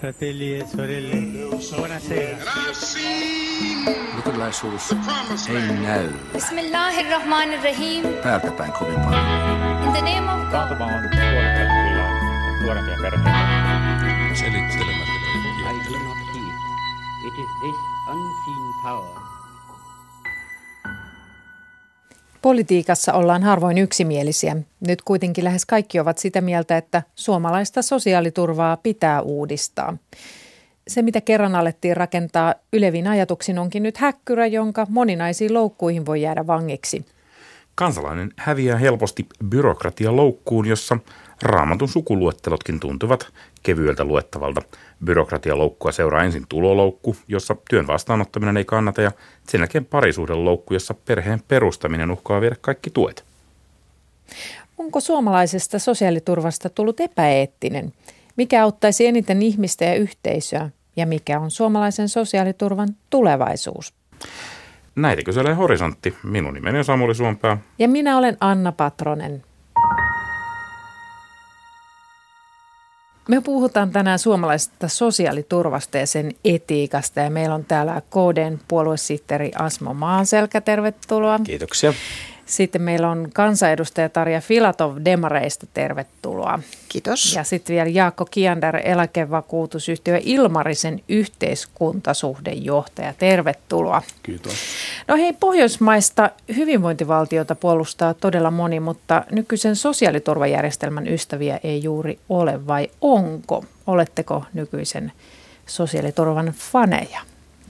Fratelli e sorelle, buonasera. Luterilaisuus ei näy Bismillahirrahmanirrahim. täältä päin kovin paljon. In the name of God. Taantuma on nuorempia perheitä. Selittelemättä I do not heed. It is this unseen power Politiikassa ollaan harvoin yksimielisiä. Nyt kuitenkin lähes kaikki ovat sitä mieltä, että suomalaista sosiaaliturvaa pitää uudistaa. Se, mitä kerran alettiin rakentaa ylevin ajatuksin, onkin nyt häkkyrä, jonka moninaisiin loukkuihin voi jäädä vangiksi. Kansalainen häviää helposti byrokratia loukkuun, jossa raamatun sukuluettelotkin tuntuvat kevyeltä luettavalta. Byrokratialoukkua seuraa ensin tuloloukku, jossa työn vastaanottaminen ei kannata, ja sen jälkeen parisuhdeloukku, jossa perheen perustaminen uhkaa viedä kaikki tuet. Onko suomalaisesta sosiaaliturvasta tullut epäeettinen? Mikä auttaisi eniten ihmistä ja yhteisöä? Ja mikä on suomalaisen sosiaaliturvan tulevaisuus? Näitä kyselee Horisontti. Minun nimeni on Samuli Suompää. Ja minä olen Anna Patronen. Me puhutaan tänään suomalaisesta sosiaaliturvasta ja sen etiikasta ja meillä on täällä KDn puoluesihteeri Asmo Maanselkä, tervetuloa. Kiitoksia. Sitten meillä on kansanedustaja Tarja Filatov Demareista, tervetuloa. Kiitos. Ja sitten vielä Jaakko Kiander, eläkevakuutusyhtiö Ilmarisen yhteiskuntasuhdejohtaja, tervetuloa. Kiitos. No hei, pohjoismaista hyvinvointivaltiota puolustaa todella moni, mutta nykyisen sosiaaliturvajärjestelmän ystäviä ei juuri ole, vai onko? Oletteko nykyisen sosiaaliturvan faneja?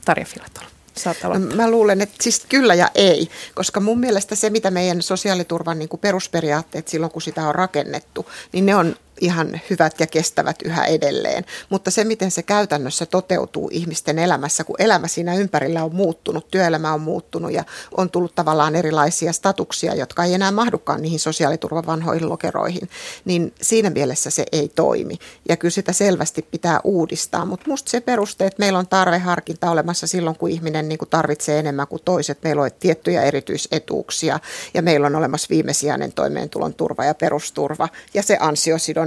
Tarja Filatov. Saat No, aloittaa. mä luulen, että siis kyllä ja ei, koska mun mielestä se, mitä meidän sosiaaliturvan niin kuin perusperiaatteet silloin, kun sitä on rakennettu, niin ne on ihan hyvät ja kestävät yhä edelleen. Mutta se, miten se käytännössä toteutuu ihmisten elämässä, kun elämä siinä ympärillä on muuttunut, työelämä on muuttunut ja on tullut tavallaan erilaisia statuksia, jotka ei enää mahdukaan niihin sosiaaliturvan vanhoihin lokeroihin, niin siinä mielessä se ei toimi. Ja kyllä sitä selvästi pitää uudistaa, mutta musta se peruste, että meillä on tarveharkinta olemassa silloin, kun ihminen niin kuin tarvitsee enemmän kuin toiset. Meillä on tiettyjä erityisetuuksia ja meillä on olemassa viimesijainen toimeentulon turva ja perusturva ja se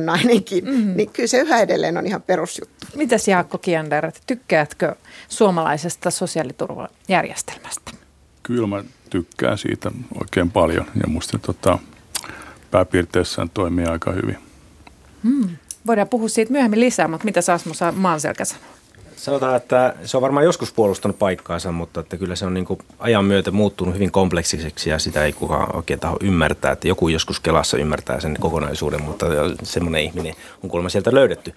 ansiosidonnainenkin. Mm-hmm. Niin kyllä se yhä edelleen on ihan perusjuttu. Mitäs Jaakko Kiander, tykkäätkö suomalaisesta sosiaaliturvajärjestelmästä? Kyllä mä tykkään siitä oikein paljon ja musta tota, pääpiirteissään toimii aika hyvin. Voidaan puhua siitä myöhemmin lisää, mutta mitä Asmo saa Maanselkä sanoa? Sanotaan, että se on varmaan joskus puolustanut paikkaansa, mutta että kyllä se on niin kuin ajan myötä muuttunut hyvin kompleksiseksi ja sitä ei kukaan oikein taho ymmärtää. Että joku joskus Kelassa ymmärtää sen kokonaisuuden, mutta semmoinen ihminen on kuulemma sieltä löydetty.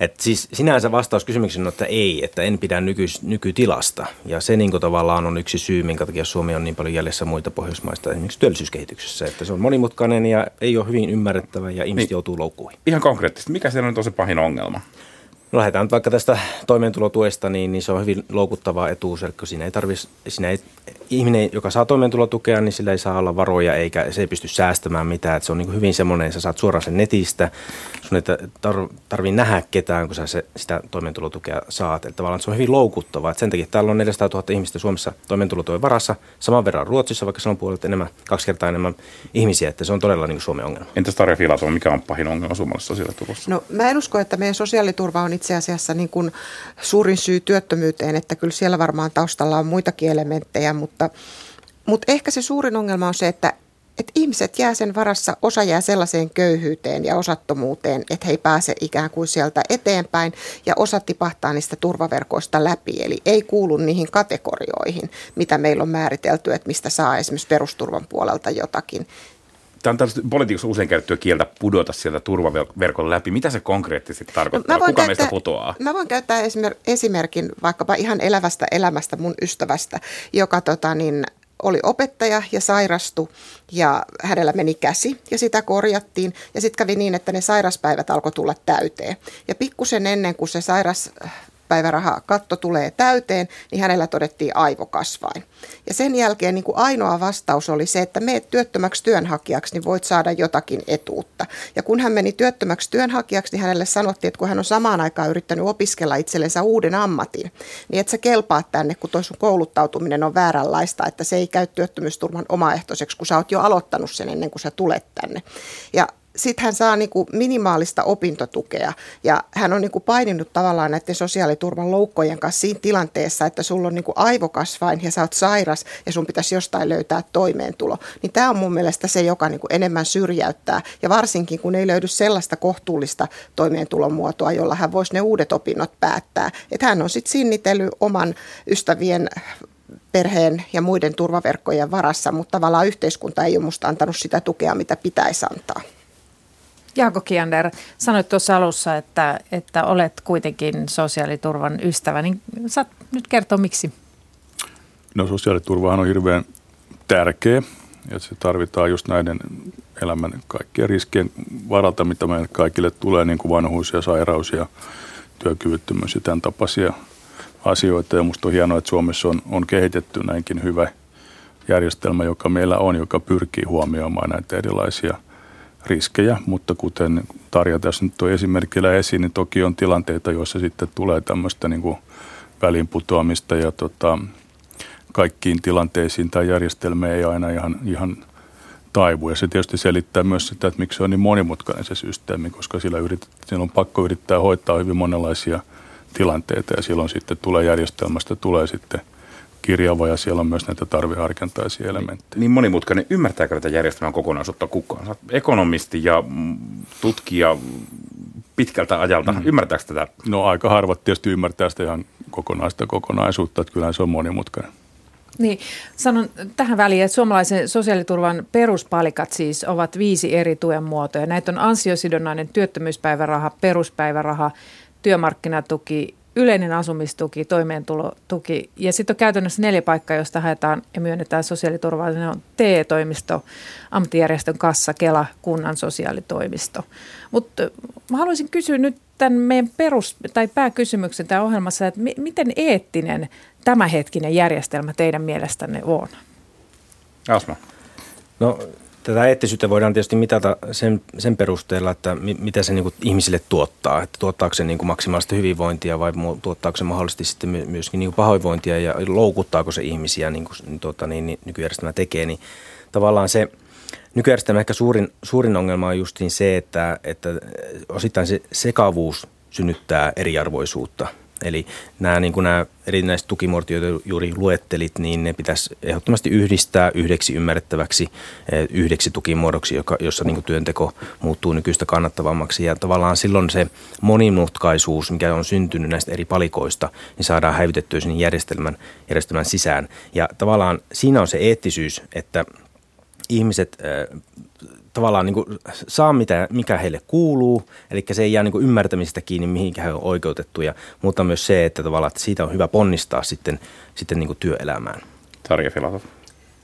Et siis sinänsä vastaus kysymykseen on, että ei, että en pidä nyky, nykytilasta. Ja se niin tavallaan on yksi syy, minkä takia Suomi on niin paljon jäljessä muita Pohjoismaista esimerkiksi työllisyyskehityksessä. Että se on monimutkainen ja ei ole hyvin ymmärrettävä ja ihmiset Niin. joutuu loukkuihin. Ihan konkreettisesti, mikä siellä on se pahin ongelma? No lähdetään nyt vaikka tästä toimeentulotuesta, niin, niin se on hyvin loukuttava etuus, eli siinä ei tarvitsisi, siinä ei, ihminen, joka saa toimeentulotukea, niin sillä ei saa olla varoja eikä se ei pysty säästämään mitään. Että se on niin hyvin semmoinen, sä saat suoraan sen netistä, sun ei tar, tarvii nähdä ketään, kun sä se, sitä toimeentulotukea saat. Eli tavallaan se on hyvin loukuttavaa. Et sen takia täällä on 400 000 ihmistä Suomessa toimeentulotuen varassa, saman verran Ruotsissa, vaikka se on puolet enemmän, kaksi kertaa enemmän ihmisiä, että se on todella niin Suomen ongelma. Entäs Tarja Filatov, mikä on pahin ongelma suomalaisessa sosiaaliturvassa? No mä en usko, että meidän sosiaaliturva on itse asiassa niin kuin suurin syy työttömyyteen, että kyllä siellä varmaan taustalla on muitakin elementtejä, mutta, mutta ehkä se suurin ongelma on se, että että ihmiset jää sen varassa, osa jää sellaiseen köyhyyteen ja osattomuuteen, että he ei pääse ikään kuin sieltä eteenpäin ja osa tipahtaa niistä turvaverkoista läpi. Eli ei kuulu niihin kategorioihin, mitä meillä on määritelty, että mistä saa esimerkiksi perusturvan puolelta jotakin. Tämä on tällaista politiikassa usein käytettyä kieltä pudota sieltä turvaverkon läpi. Mitä se konkreettisesti tarkoittaa? Kuka meistä putoaa? Mä voin käyttää esimer- esimerkin vaikkapa ihan elävästä elämästä mun ystävästä, joka tota, niin, oli opettaja ja sairastui ja hänellä meni käsi ja sitä korjattiin. Ja sitten kävi niin, että ne sairaspäivät alkoi tulla täyteen. Ja pikkusen ennen kuin se sairas päiväraha katto tulee täyteen, niin hänellä todettiin aivokasvain. Ja sen jälkeen niin kuin ainoa vastaus oli se, että meet työttömäksi työnhakijaksi, niin voit saada jotakin etuutta. Ja kun hän meni työttömäksi työnhakijaksi, niin hänelle sanottiin, että kun hän on samaan aikaan yrittänyt opiskella itsellensä uuden ammatin, niin et sä kelpaa tänne, kun toi sun kouluttautuminen on vääränlaista, että se ei käy työttömyysturvan omaehtoiseksi, kun sä oot jo aloittanut sen ennen kuin sä tulet tänne. Ja sitten hän saa niin kuin minimaalista opintotukea ja hän on niin kuin paininut tavallaan näiden sosiaaliturvan loukkojen kanssa siinä tilanteessa, että sulla on niin kuin aivokasvain ja sä oot sairas ja sun pitäisi jostain löytää toimeentulo. Niin tämä on mun mielestä se, joka niin kuin enemmän syrjäyttää ja varsinkin kun ei löydy sellaista kohtuullista toimeentulomuotoa, jolla hän voisi ne uudet opinnot päättää. Että hän on sitten sinnitellyt oman ystävien perheen ja muiden turvaverkkojen varassa, mutta tavallaan yhteiskunta ei ole musta antanut sitä tukea, mitä pitäisi antaa. Jaako Kiander, sanoit tuossa alussa, että, että olet kuitenkin sosiaaliturvan ystävä, niin saat nyt kertoa miksi? No sosiaaliturvahan on hirveän tärkeä ja se tarvitaan just näiden elämän kaikkien riskien varalta, mitä meille kaikille tulee, niin kuin vanhuus ja sairaus ja työkyvyttömyys ja tämän tapaisia asioita. Ja minusta on hienoa, että Suomessa on, on kehitetty näinkin hyvä järjestelmä, joka meillä on, joka pyrkii huomioimaan näitä erilaisia – riskejä, mutta kuten Tarja tässä nyt toi esimerkillä esiin, niin toki on tilanteita, joissa sitten tulee tämmöistä niin kuin välinputoamista ja tota, kaikkiin tilanteisiin tämä järjestelmä ei aina ihan, ihan taivu. Ja se tietysti selittää myös sitä, että miksi se on niin monimutkainen se systeemi, koska sillä, yritet, sillä on pakko yrittää hoitaa hyvin monenlaisia tilanteita ja silloin sitten tulee järjestelmästä, tulee sitten – kirjava ja siellä on myös näitä tarveharkintaisia elementtejä. Niin monimutkainen. Ymmärtääkö tätä järjestelmän kokonaisuutta kukaan? Sä ekonomisti ja tutkija pitkältä ajalta. Mm. Ymmärtääkö tätä? No aika harvat tietysti ymmärtää sitä ihan kokonaista kokonaisuutta, että kyllähän se on monimutkainen. Niin, sanon tähän väliin, että suomalaisen sosiaaliturvan peruspalikat siis ovat viisi eri tuen muotoja. Näitä on ansiosidonnainen työttömyyspäiväraha, peruspäiväraha, työmarkkinatuki, yleinen asumistuki, toimeentulotuki ja sitten on käytännössä neljä paikkaa, joista haetaan ja myönnetään sosiaaliturvaa. Ne on TE-toimisto, ammattijärjestön kassa, Kela, kunnan sosiaalitoimisto. Mutta mä haluaisin kysyä nyt tämän meidän perus- tai pääkysymyksen tämän ohjelmassa, että m- miten eettinen tämänhetkinen järjestelmä teidän mielestänne on? Asma. No Tätä eettisyyttä voidaan tietysti mitata sen, sen perusteella, että mi, mitä se niin ihmisille tuottaa. Että tuottaako se niin kuin maksimaalista hyvinvointia vai tuottaako se mahdollisesti sitten myöskin niin pahoinvointia ja loukuttaako se ihmisiä, niin kuin tuota, niin, niin nykyjärjestelmä tekee. Niin tavallaan se nykyjärjestelmä ehkä suurin, suurin ongelma on justiin se, että, että osittain se sekavuus synnyttää eriarvoisuutta – Eli nämä, niin kuin nämä erinäiset tukimuodot, joita juuri luettelit, niin ne pitäisi ehdottomasti yhdistää yhdeksi ymmärrettäväksi eh, yhdeksi tukimuodoksi, joka, jossa niin kuin työnteko muuttuu nykyistä kannattavammaksi. Ja tavallaan silloin se monimutkaisuus, mikä on syntynyt näistä eri palikoista, niin saadaan häivytettyä sinne järjestelmän, järjestelmän sisään. Ja tavallaan siinä on se eettisyys, että ihmiset eh, tavallaan niin kuin saa mitä, mikä heille kuuluu, eli se ei jää niin kuin ymmärtämisestä kiinni, mihinkä he on oikeutettuja, mutta myös se, että tavallaan että siitä on hyvä ponnistaa sitten, sitten niin kuin työelämään. Tarja Filatov.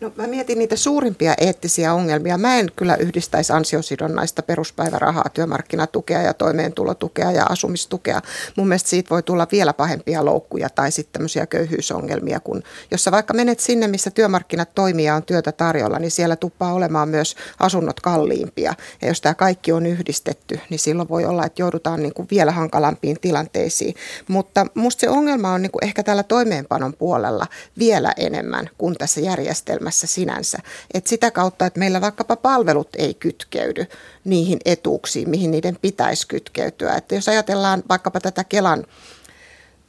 No mä mietin niitä suurimpia eettisiä ongelmia. Mä en kyllä yhdistäisi ansiosidonnaista peruspäivärahaa, työmarkkinatukea ja toimeentulotukea ja asumistukea. Mun mielestä siitä voi tulla vielä pahempia loukkuja tai sitten tämmöisiä köyhyysongelmia, kun jos sä vaikka menet sinne, missä työmarkkinat toimii on työtä tarjolla, niin siellä tuppaa olemaan myös asunnot kalliimpia. Ja jos tämä kaikki on yhdistetty, niin silloin voi olla, että joudutaan niin kuin vielä hankalampiin tilanteisiin. Mutta musta se ongelma on niin kuin ehkä täällä toimeenpanon puolella vielä enemmän kuin tässä järjestelmässä elämässä sinänsä. Et sitä kautta, että meillä vaikkapa palvelut ei kytkeydy niihin etuuksiin, mihin niiden pitäisi kytkeytyä. Että jos ajatellaan vaikkapa tätä Kelan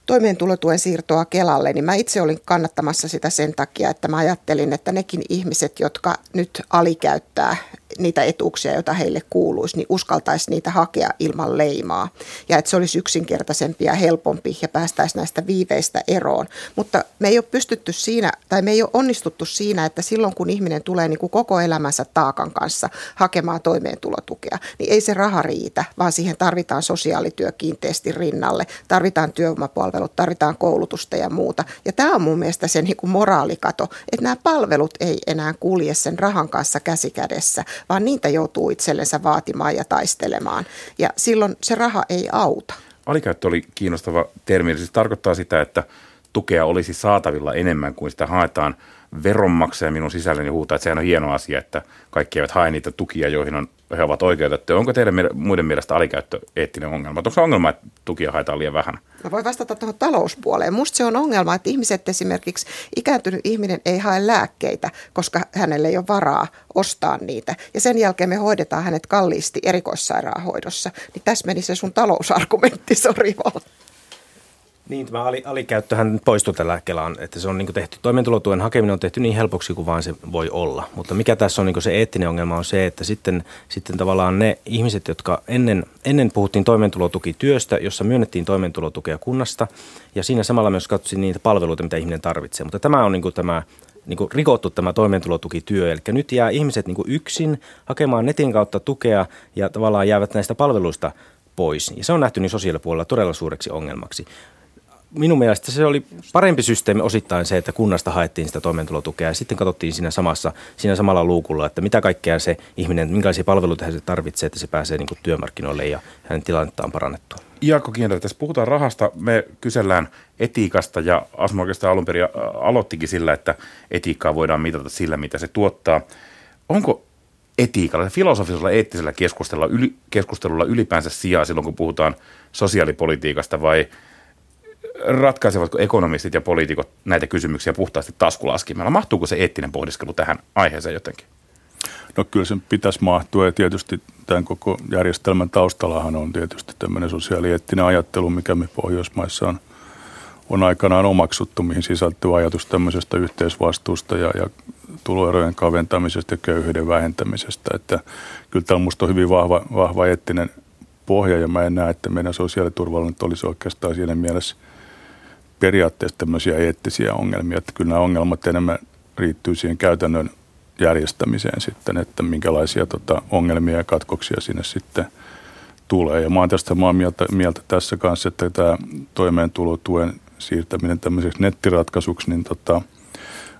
toimeentulotuen siirtoa Kelalle, niin mä itse olin kannattamassa sitä sen takia, että mä ajattelin, että nekin ihmiset, jotka nyt alikäyttää niitä etuuksia, joita heille kuuluisi, niin uskaltaisi niitä hakea ilman leimaa. Ja että se olisi yksinkertaisempi ja helpompi ja päästäisiin näistä viiveistä eroon. Mutta me ei ole pystytty siinä, tai me ei ole onnistuttu siinä, että silloin kun ihminen tulee niin kuin koko elämänsä taakan kanssa hakemaan toimeentulotukea, niin ei se raha riitä, vaan siihen tarvitaan sosiaalityö kiinteästi rinnalle, tarvitaan työvoimapalvelut, tarvitaan koulutusta ja muuta. Ja tämä on mun mielestä se niin kuin moraalikato, että nämä palvelut ei enää kulje sen rahan kanssa käsi kädessä, vaan niitä joutuu itsellensä vaatimaan ja taistelemaan. Ja silloin se raha ei auta. Alikäyttö oli kiinnostava termi. Se tarkoittaa sitä, että tukea olisi saatavilla enemmän kuin sitä haetaan veronmaksaja minun sisälläni huutaa, että sehän on hieno asia, että kaikki eivät hae niitä tukia, joihin on, he ovat oikeutettuja. Onko teidän muiden mielestä alikäyttö eettinen ongelma? Onko se ongelma, että tukia haetaan liian vähän? Mä voin vastata tuohon talouspuoleen. Musta se on ongelma, että ihmiset esimerkiksi, ikääntynyt ihminen ei hae lääkkeitä, koska hänelle ei ole varaa ostaa niitä. Ja sen jälkeen me hoidetaan hänet kalliisti erikoissairaanhoidossa. Niin tässä meni se sun talousargumentti, sori niin, tämä ali, alikäyttöhän poistuu tällä Kelaan, että se on niin tehty, toimeentulotuen hakeminen on tehty niin helpoksi kuin vaan se voi olla. Mutta mikä tässä on niin se eettinen ongelma on se, että sitten, sitten tavallaan ne ihmiset, jotka ennen, ennen puhuttiin toimeentulotukityöstä, jossa myönnettiin toimeentulotukea kunnasta, ja siinä samalla myös katsottiin niitä palveluita, mitä ihminen tarvitsee. Mutta tämä on niin tämä niin kuin rikottu tämä toimeentulotukityö. Eli nyt jää ihmiset niin yksin hakemaan netin kautta tukea ja tavallaan jäävät näistä palveluista pois. Ja se on nähty niin sosiaalipuolella todella suureksi ongelmaksi minun mielestä se oli parempi systeemi osittain se, että kunnasta haettiin sitä toimeentulotukea ja sitten katsottiin siinä, samassa, siinä samalla luukulla, että mitä kaikkea se ihminen, minkälaisia palveluita se tarvitsee, että se pääsee niin kuin työmarkkinoille ja hänen tilannettaan parannettua. Jaakko Kientä, tässä puhutaan rahasta, me kysellään etiikasta ja Asma oikeastaan alun perin aloittikin sillä, että etiikkaa voidaan mitata sillä, mitä se tuottaa. Onko etiikalla, filosofisella eettisellä keskustelulla, yli, keskustelulla ylipäänsä sijaa silloin, kun puhutaan sosiaalipolitiikasta vai – ratkaisevatko ekonomistit ja poliitikot näitä kysymyksiä puhtaasti taskulaskimella? Mahtuuko se eettinen pohdiskelu tähän aiheeseen jotenkin? No kyllä sen pitäisi mahtua ja tietysti tämän koko järjestelmän taustallahan on tietysti tämmöinen sosiaalieettinen ajattelu, mikä me Pohjoismaissa on, on aikanaan omaksuttu, mihin sisältyy ajatus tämmöisestä yhteisvastuusta ja, ja tuloerojen kaventamisesta ja köyhyyden vähentämisestä. Että kyllä tämä on minusta hyvin vahva, vahva eettinen pohja ja mä en näe, että meidän sosiaaliturvalla olisi oikeastaan siinä mielessä – periaatteessa tämmöisiä eettisiä ongelmia, että kyllä nämä ongelmat enemmän riittyy siihen käytännön järjestämiseen sitten, että minkälaisia tota, ongelmia ja katkoksia sinne sitten tulee. Ja mä oon tästä samaa mieltä, mieltä tässä kanssa, että tämä toimeentulotuen siirtäminen tämmöiseksi nettiratkaisuksi, niin tota,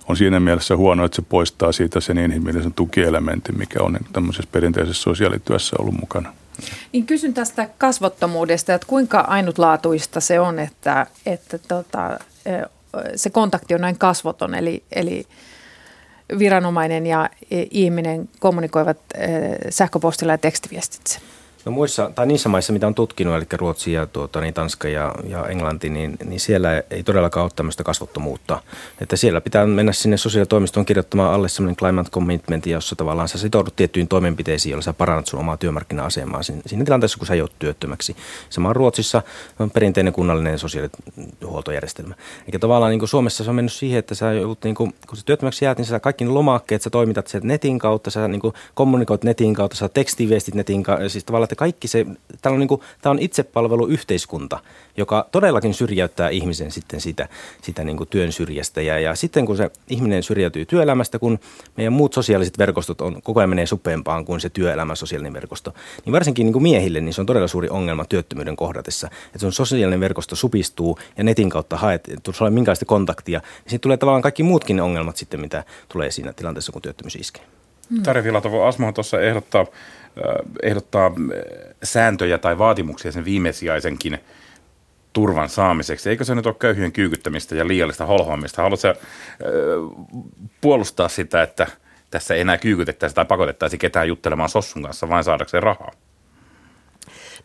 on siinä mielessä huono, että se poistaa siitä sen inhimillisen tukielementin, mikä on tämmöisessä perinteisessä sosiaalityössä ollut mukana. Niin kysyn tästä kasvottomuudesta, että kuinka ainutlaatuista se on, että, että tota, se kontakti on näin kasvoton, eli, eli viranomainen ja ihminen kommunikoivat sähköpostilla ja tekstiviestitse. No muissa, tai niissä maissa, mitä on tutkinut, eli Ruotsi ja tuota, niin Tanska ja, ja Englanti, niin, niin siellä ei todellakaan ole tämmöistä kasvottomuutta. Että siellä pitää mennä sinne sosiaalitoimistoon kirjoittamaan alle semmoinen climate commitment, jossa tavallaan sä sitoudut tiettyihin toimenpiteisiin, joilla sä parannat sun omaa työmarkkina-asemaa siinä, siinä tilanteessa, kun sä joudut työttömäksi. Sama on Ruotsissa on perinteinen kunnallinen sosiaalihuoltojärjestelmä. Eikä tavallaan niin kuin Suomessa se on mennyt siihen, että sä joudut, niin kuin, kun sä työttömäksi jäät, niin sä kaikki lomakkeet, sä toimitat sieltä netin kautta, sä niin kuin kommunikoit netin kautta, sä tekstiviestit netin kautta, siis tavallaan että kaikki se, tämä on, niin kuin, tämä on itsepalveluyhteiskunta, joka todellakin syrjäyttää ihmisen sitten sitä, sitä niin kuin työn syrjästä. Ja, ja sitten kun se ihminen syrjäytyy työelämästä, kun meidän muut sosiaaliset verkostot on, koko ajan menee supeampaan kuin se työelämän sosiaalinen verkosto, niin varsinkin niin kuin miehille niin se on todella suuri ongelma työttömyyden kohdatessa. Että sun sosiaalinen verkosto supistuu ja netin kautta haet, ei minkälaista kontaktia, niin siitä tulee tavallaan kaikki muutkin ongelmat sitten, mitä tulee siinä tilanteessa, kun työttömyys iskee. Tarja Filatov, Asmahan tuossa ehdottaa ehdottaa sääntöjä tai vaatimuksia sen viimesijaisenkin turvan saamiseksi. Eikö se nyt ole köyhien kyykyttämistä ja liiallista holhoamista? Haluatko puolustaa sitä, että tässä ei enää kyykytettäisi tai pakotettaisi ketään juttelemaan sossun kanssa vain saadakseen rahaa?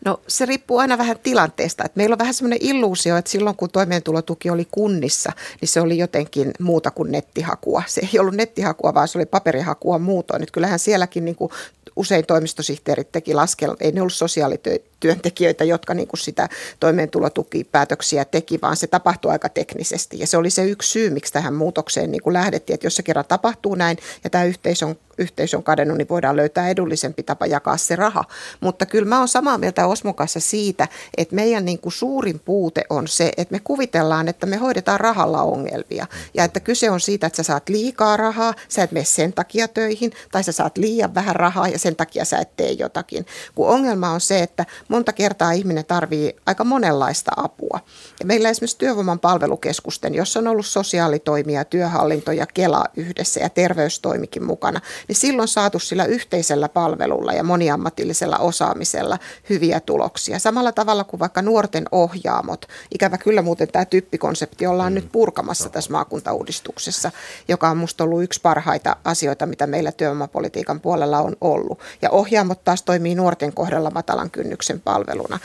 No se riippuu aina vähän tilanteesta. Et meillä on vähän semmoinen illuusio, että silloin kun toimeentulotuki oli kunnissa, niin se oli jotenkin muuta kuin nettihakua. Se ei ollut nettihakua, vaan se oli paperihakua muutoin. Et kyllähän sielläkin niin kuin usein toimistosihteerit teki laskelma, ei ne ollut sosiaalityöntekijöitä, jotka niin kuin sitä toimeentulotukipäätöksiä teki, vaan se tapahtui aika teknisesti. Ja se oli se yksi syy, miksi tähän muutokseen niin kuin lähdettiin, että jos se kerran tapahtuu näin ja tämä yhteisö on, yhteisö on kadennut, niin voidaan löytää edullisempi tapa jakaa se raha. Mutta kyllä mä oon samaa mieltä Osmon kanssa siitä, että meidän niin kuin suurin puute on se, että me kuvitellaan, että me hoidetaan rahalla ongelmia. Ja että kyse on siitä, että sä saat liikaa rahaa, sä et mene sen takia töihin, tai sä saat liian vähän rahaa ja sen takia sä et tee jotakin. Kun ongelma on se, että monta kertaa ihminen tarvii aika monenlaista apua. Ja meillä esimerkiksi työvoiman palvelukeskusten, jossa on ollut sosiaalitoimia, työhallinto ja Kela yhdessä ja terveystoimikin mukana, niin silloin saatu sillä yhteisellä palvelulla ja moniammatillisella osaamisella hyviä tuloksia. Samalla tavalla kuin vaikka nuorten ohjaamot. Ikävä kyllä muuten tämä typpikonsepti ollaan mm. nyt purkamassa tässä maakuntauudistuksessa, joka on minusta ollut yksi parhaita asioita, mitä meillä työvoimapolitiikan puolella on ollut. Ja ohjaamot taas toimii nuorten kohdalla matalan kynnyksen palveluna.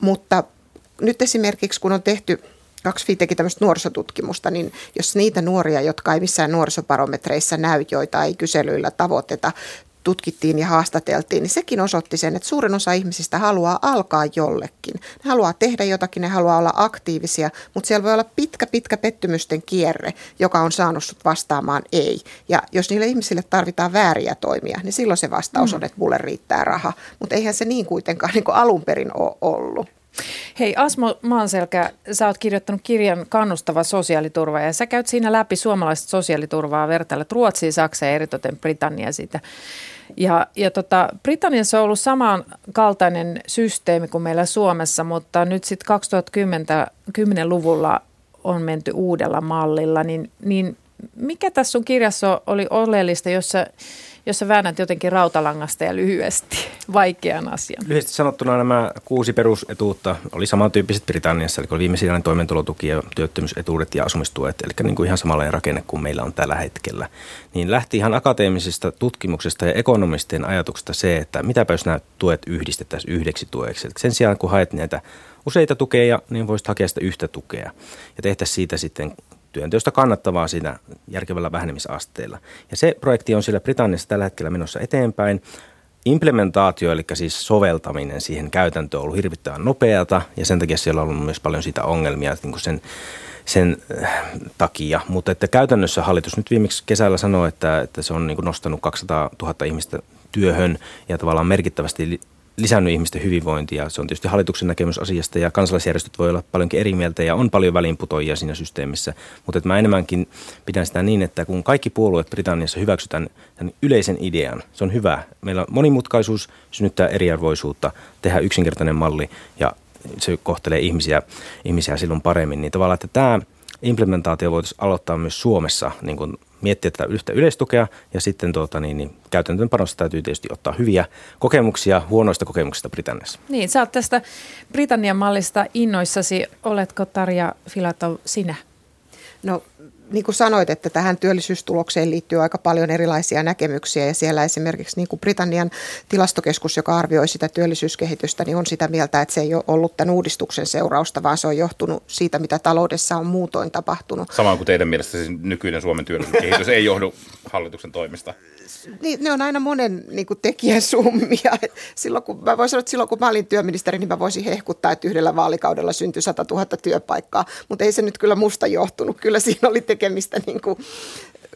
Mutta nyt esimerkiksi kun on tehty kaksi teki tämmöistä nuorisotutkimusta, niin jos niitä nuoria, jotka ei missään nuorisobarometreissa näy, joita ei kyselyillä tavoiteta, tutkittiin ja haastateltiin, niin sekin osoitti sen, että suurin osa ihmisistä haluaa alkaa jollekin. Ne haluaa tehdä jotakin, ne haluaa olla aktiivisia, mutta siellä voi olla pitkä, pitkä pettymysten kierre, joka on saanut sut vastaamaan ei. Ja jos niille ihmisille tarvitaan vääriä toimia, niin silloin se vastaus on, että mulle riittää raha. Mutta eihän se niin kuitenkaan niin alun perin ole ollut. Hei Asmo Maanselkä, sä oot kirjoittanut kirjan Kannustava sosiaaliturva ja sä käyt siinä läpi suomalaista sosiaaliturvaa vertailla Ruotsia, Saksa ja eritoten Britannia siitä. Ja, ja tota, Britanniassa on ollut samankaltainen systeemi kuin meillä Suomessa, mutta nyt sitten 2010-luvulla on menty uudella mallilla, niin, niin mikä tässä sun kirjassa oli oleellista, jossa jos sä väännät jotenkin rautalangasta ja lyhyesti vaikean asian? Lyhyesti sanottuna nämä kuusi perusetuutta oli samantyyppiset Britanniassa, eli oli viimesijainen toimeentulotuki ja työttömyysetuudet ja asumistuet, eli niin kuin ihan samanlainen rakenne kuin meillä on tällä hetkellä. Niin lähti ihan akateemisesta tutkimuksesta ja ekonomistien ajatuksesta se, että mitäpä jos nämä tuet yhdistettäisiin yhdeksi tueksi. Eli sen sijaan kun haet näitä useita tukeja, niin voisit hakea sitä yhtä tukea ja tehtäisiin siitä sitten työnteosta kannattavaa siinä järkevällä vähenemisasteella. Ja se projekti on siellä Britanniassa tällä hetkellä menossa eteenpäin. Implementaatio, eli siis soveltaminen siihen käytäntöön on ollut hirvittävän nopeata ja sen takia siellä on ollut myös paljon siitä ongelmia niin kuin sen, sen äh, takia. Mutta että käytännössä hallitus nyt viimeksi kesällä sanoi, että, että se on niin kuin nostanut 200 000 ihmistä työhön ja tavallaan merkittävästi lisännyt ihmisten hyvinvointia. Se on tietysti hallituksen näkemys asiasta ja kansalaisjärjestöt voi olla paljonkin eri mieltä ja on paljon välinputoijia siinä systeemissä. Mutta että mä enemmänkin pidän sitä niin, että kun kaikki puolueet Britanniassa hyväksytään tämän yleisen idean, se on hyvä. Meillä on monimutkaisuus, synnyttää eriarvoisuutta, tehdä yksinkertainen malli ja se kohtelee ihmisiä, ihmisiä silloin paremmin. Niin tavallaan, että tämä implementaatio voitaisiin aloittaa myös Suomessa niin kuin miettiä tätä yhtä yleistukea ja sitten tuota, niin, niin, käytäntöön panosta täytyy tietysti ottaa hyviä kokemuksia huonoista kokemuksista Britanniassa. Niin, sä oot tästä Britannian mallista innoissasi. Oletko Tarja Filatov sinä? No niin kuin sanoit, että tähän työllisyystulokseen liittyy aika paljon erilaisia näkemyksiä ja siellä esimerkiksi niin kuin Britannian tilastokeskus, joka arvioi sitä työllisyyskehitystä, niin on sitä mieltä, että se ei ole ollut tämän uudistuksen seurausta, vaan se on johtunut siitä, mitä taloudessa on muutoin tapahtunut. Samaan kuin teidän mielestä siis nykyinen Suomen työllisyyskehitys ei johdu hallituksen toimista niin, ne on aina monen niin kuin, tekijän summia. Silloin kun, mä voin sanoa, että silloin kun mä olin työministeri, niin mä voisin hehkuttaa, että yhdellä vaalikaudella syntyi 100 000 työpaikkaa. Mutta ei se nyt kyllä musta johtunut. Kyllä siinä oli tekemistä niin kuin,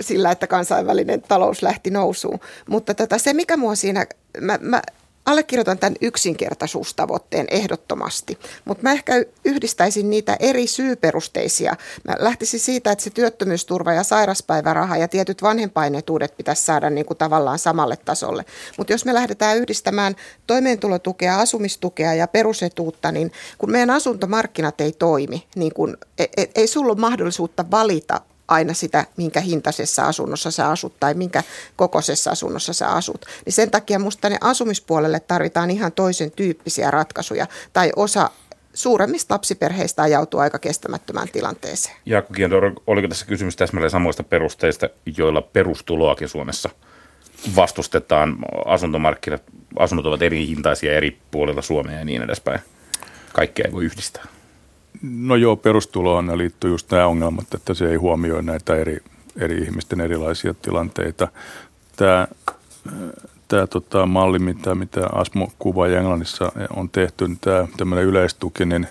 sillä, että kansainvälinen talous lähti nousuun. Mutta tota, se, mikä mua siinä, mä, mä allekirjoitan tämän yksinkertaisuustavoitteen ehdottomasti, mutta mä ehkä yhdistäisin niitä eri syyperusteisia. Mä lähtisin siitä, että se työttömyysturva ja sairaspäiväraha ja tietyt vanhempainetuudet pitäisi saada niin kuin tavallaan samalle tasolle. Mutta jos me lähdetään yhdistämään toimeentulotukea, asumistukea ja perusetuutta, niin kun meidän asuntomarkkinat ei toimi, niin kun, ei, e, ei sulla ole mahdollisuutta valita aina sitä, minkä hintaisessa asunnossa sä asut tai minkä kokoisessa asunnossa sä asut. Niin sen takia musta ne asumispuolelle tarvitaan ihan toisen tyyppisiä ratkaisuja tai osa suuremmista lapsiperheistä ajautuu aika kestämättömään tilanteeseen. Jaakko Kiendor, oliko tässä kysymys täsmälleen samoista perusteista, joilla perustuloakin Suomessa vastustetaan? Asuntomarkkinat, asunnot ovat eri hintaisia eri puolilla Suomea ja niin edespäin. Kaikkea ei voi yhdistää. No joo, perustuloon liittyy just nämä ongelmat, että se ei huomioi näitä eri, eri ihmisten erilaisia tilanteita. Tämä, tämä tota, malli, mitä, mitä Asmo kuvaa Englannissa on tehty, niin tämä tämmöinen yleistuki, niin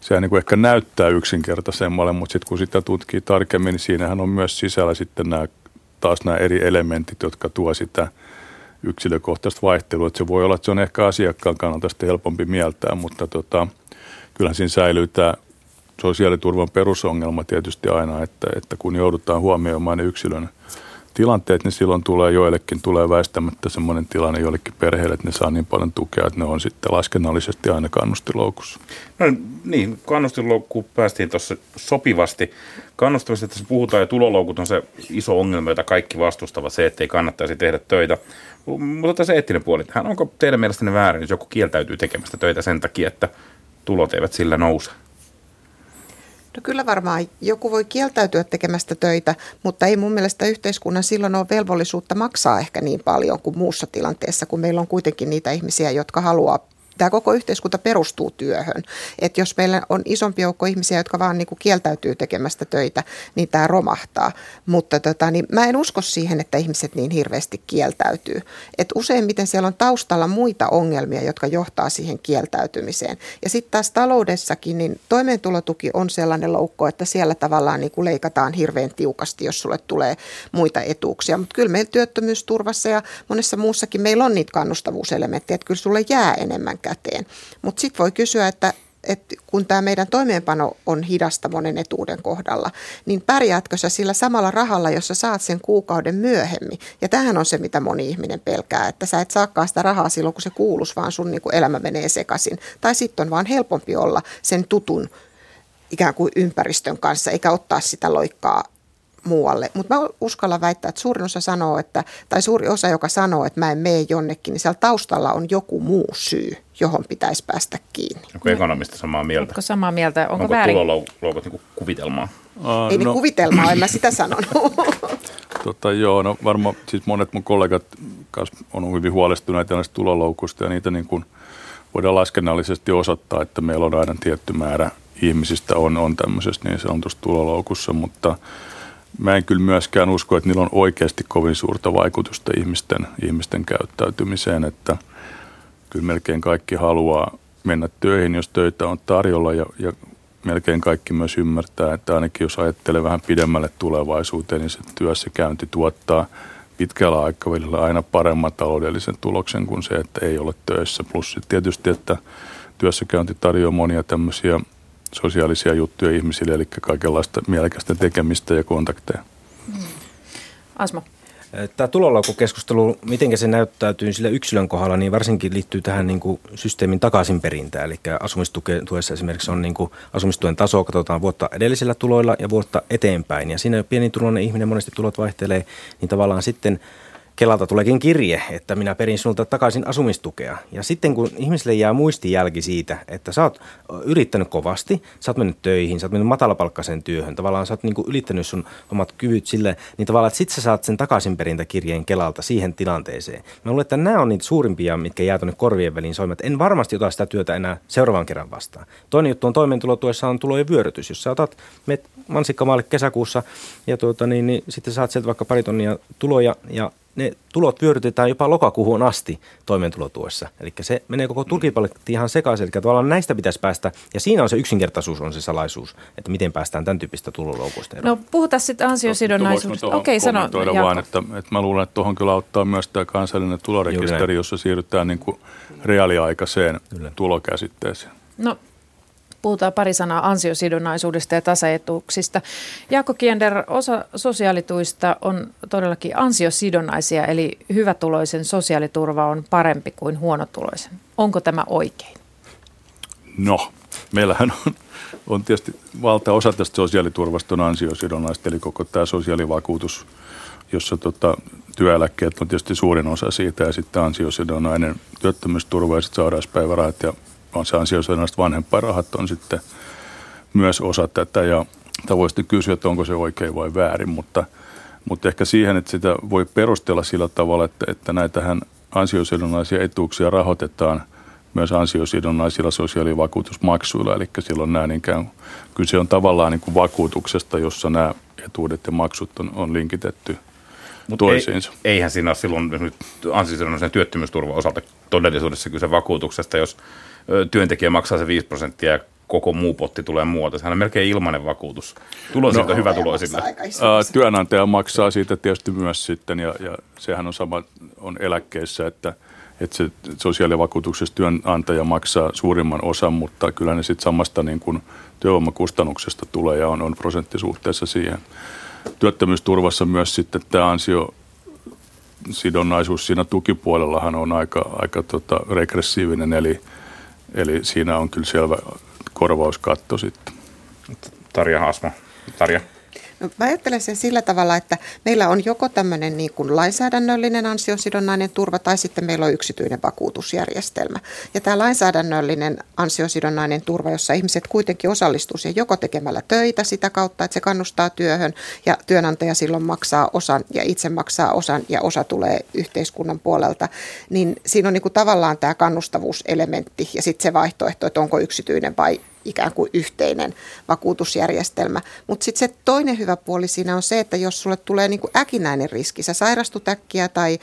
sehän niin kuin ehkä näyttää yksinkertaisemmalle, mutta sitten kun sitä tutkii tarkemmin, niin siinähän on myös sisällä sitten nämä, taas nämä eri elementit, jotka tuo sitä yksilökohtaista vaihtelua. Että se voi olla, että se on ehkä asiakkaan kannalta sitten helpompi mieltää, mutta tota, kyllähän siinä säilyy tämä sosiaaliturvan perusongelma tietysti aina, että, että kun joudutaan huomioimaan yksilön tilanteet, niin silloin tulee joillekin tulee väistämättä semmoinen tilanne joillekin perheille, että ne saa niin paljon tukea, että ne on sitten laskennallisesti aina kannustiloukussa. No niin, kannustiloukkuun päästiin tuossa sopivasti. Kannustavasti tässä puhutaan ja tuloloukut on se iso ongelma, jota kaikki vastustavat, se, ettei kannattaisi tehdä töitä. Mutta tässä eettinen puoli, onko teidän mielestänne väärin, jos joku kieltäytyy tekemästä töitä sen takia, että tulot eivät sillä nouse? No kyllä varmaan joku voi kieltäytyä tekemästä töitä, mutta ei mun mielestä yhteiskunnan silloin ole velvollisuutta maksaa ehkä niin paljon kuin muussa tilanteessa, kun meillä on kuitenkin niitä ihmisiä, jotka haluaa tämä koko yhteiskunta perustuu työhön. Että jos meillä on isompi joukko ihmisiä, jotka vaan niin kuin kieltäytyy tekemästä töitä, niin tämä romahtaa. Mutta tota, niin mä en usko siihen, että ihmiset niin hirveästi kieltäytyy. Et useimmiten siellä on taustalla muita ongelmia, jotka johtaa siihen kieltäytymiseen. Ja sitten taas taloudessakin, niin toimeentulotuki on sellainen loukko, että siellä tavallaan niin kuin leikataan hirveän tiukasti, jos sulle tulee muita etuuksia. Mutta kyllä meillä työttömyysturvassa ja monessa muussakin meillä on niitä kannustavuuselementtejä, että kyllä sulle jää enemmän käteen. Mutta sitten voi kysyä, että, että kun tämä meidän toimeenpano on hidasta monen etuuden kohdalla, niin pärjäätkö sä sillä samalla rahalla, jossa saat sen kuukauden myöhemmin? Ja tähän on se, mitä moni ihminen pelkää, että sä et saakaan sitä rahaa silloin, kun se kuulus, vaan sun niin kuin elämä menee sekaisin. Tai sitten on vaan helpompi olla sen tutun ikään kuin ympäristön kanssa, eikä ottaa sitä loikkaa muualle. Mutta mä uskallan väittää, että suurin osa sanoo, että, tai suuri osa, joka sanoo, että mä en mene jonnekin, niin siellä taustalla on joku muu syy, johon pitäisi päästä kiinni. Onko ekonomista samaa mieltä? Onko samaa mieltä? Onko, Onko väärin? tuloloukut niin kuvitelmaa? Uh, Ei no. niin kuvitelmaa, en mä sitä sanonut. Tota, joo, no varmaan siis monet mun kollegat on hyvin huolestuneita näistä tuloloukusta ja niitä niin kuin voidaan laskennallisesti osoittaa, että meillä on aina tietty määrä ihmisistä on, on tämmöisessä niin sanotussa tuloloukussa, mutta mä en kyllä myöskään usko, että niillä on oikeasti kovin suurta vaikutusta ihmisten, ihmisten käyttäytymiseen, että kyllä melkein kaikki haluaa mennä töihin, jos töitä on tarjolla ja, ja melkein kaikki myös ymmärtää, että ainakin jos ajattelee vähän pidemmälle tulevaisuuteen, niin se työssäkäynti tuottaa pitkällä aikavälillä aina paremman taloudellisen tuloksen kuin se, että ei ole töissä. Plus tietysti, että työssäkäynti tarjoaa monia tämmöisiä sosiaalisia juttuja ihmisille, eli kaikenlaista mielekästä tekemistä ja kontakteja. Asma. Tämä tulolaukukeskustelu, miten se näyttäytyy sillä yksilön kohdalla, niin varsinkin liittyy tähän niin kuin systeemin takaisinperintään. Eli asumistuessa esimerkiksi on niin kuin asumistuen taso, katsotaan vuotta edellisillä tuloilla ja vuotta eteenpäin. Ja siinä pienituloinen ihminen, monesti tulot vaihtelee, niin tavallaan sitten – Kelalta tuleekin kirje, että minä perin sinulta takaisin asumistukea. Ja sitten kun ihmisille jää muistijälki siitä, että sä oot yrittänyt kovasti, sä oot mennyt töihin, sä oot mennyt matalapalkkaiseen työhön, tavallaan sä oot niin ylittänyt sun omat kyvyt sille, niin tavallaan, että sit sä saat sen takaisinperintäkirjeen Kelalta siihen tilanteeseen. Mä luulen, että nämä on niitä suurimpia, mitkä jää tuonne korvien väliin soimaan. En varmasti ota sitä työtä enää seuraavan kerran vastaan. Toinen juttu on toimeentulotuessa on tulojen vyörytys. Jos sä otat, met mansikkamaalle kesäkuussa ja tuota, niin, niin, sitten saat sieltä vaikka pari tonnia tuloja ja ne tulot vyörytetään jopa lokakuuhun asti toimeentulotuessa. Eli se menee koko tukipaletti ihan sekaisin. Eli tavallaan näistä pitäisi päästä, ja siinä on se yksinkertaisuus, on se salaisuus, että miten päästään tämän tyyppistä tuloloukusta No puhutaan sitten ansiosidonnaisuudesta. Okei, okay, sano. vaan, että, että mä luulen, että tuohon kyllä auttaa myös tämä kansallinen tulorekisteri, jossa siirrytään niin kuin reaaliaikaiseen Kyllä. tulokäsitteeseen. No puhutaan pari sanaa ansiosidonnaisuudesta ja tasaetuuksista. Jaakko Kiender, osa sosiaalituista on todellakin ansiosidonnaisia, eli hyvätuloisen sosiaaliturva on parempi kuin huonotuloisen. Onko tämä oikein? No, meillähän on, on tietysti valtaosa tästä sosiaaliturvasta on ansiosidonnaista, eli koko tämä sosiaalivakuutus, jossa tota, työeläkkeet on tietysti suurin osa siitä, ja sitten ansiosidonnainen työttömyysturva ja sitten sairauspäivärahat ja on se ansiosidonnaiset vanhempainrahat on sitten myös osa tätä ja voisi kysyä, että onko se oikein vai väärin, mutta, mutta ehkä siihen, että sitä voi perustella sillä tavalla, että, että näitähän ansiosidonnaisia etuuksia rahoitetaan myös ansiosidonnaisilla sosiaalivakuutusmaksuilla, eli silloin nämä niin kuin, kyse on tavallaan niin kuin vakuutuksesta, jossa nämä etuudet ja maksut on, on linkitetty Mut toisiinsa. Ei, eihän siinä ole silloin nyt ansiosidonnaisen työttömyysturvan osalta todellisuudessa kyse vakuutuksesta, jos työntekijä maksaa se 5 prosenttia ja koko muu potti tulee muualta. Sehän on melkein ilmainen vakuutus. Tulosilta no, hyvä tuloisille. Työnantaja maksaa siitä tietysti myös sitten ja, ja sehän on sama on eläkkeissä, että, että se sosiaalivakuutuksessa työnantaja maksaa suurimman osan, mutta kyllä ne sitten samasta niin kuin työvoimakustannuksesta tulee ja on, on prosenttisuhteessa siihen. työttömyysturvassa myös sitten tämä ansio sidonnaisuus siinä tukipuolellahan on aika, aika tota regressiivinen, eli, eli siinä on kyllä selvä korvauskatto sitten. Tarja Haasma. Tarja. No, mä ajattelen sen sillä tavalla, että meillä on joko tämmöinen niin kuin lainsäädännöllinen ansiosidonnainen turva tai sitten meillä on yksityinen vakuutusjärjestelmä. Ja tämä lainsäädännöllinen ansiosidonnainen turva, jossa ihmiset kuitenkin osallistuu siihen joko tekemällä töitä sitä kautta, että se kannustaa työhön ja työnantaja silloin maksaa osan ja itse maksaa osan ja osa tulee yhteiskunnan puolelta, niin siinä on niin kuin tavallaan tämä kannustavuuselementti ja sitten se vaihtoehto, että onko yksityinen vai ikään kuin yhteinen vakuutusjärjestelmä. Mutta sitten se toinen hyvä puoli siinä on se, että jos sulle tulee niin kuin äkinäinen riski, sä sairastut äkkiä tai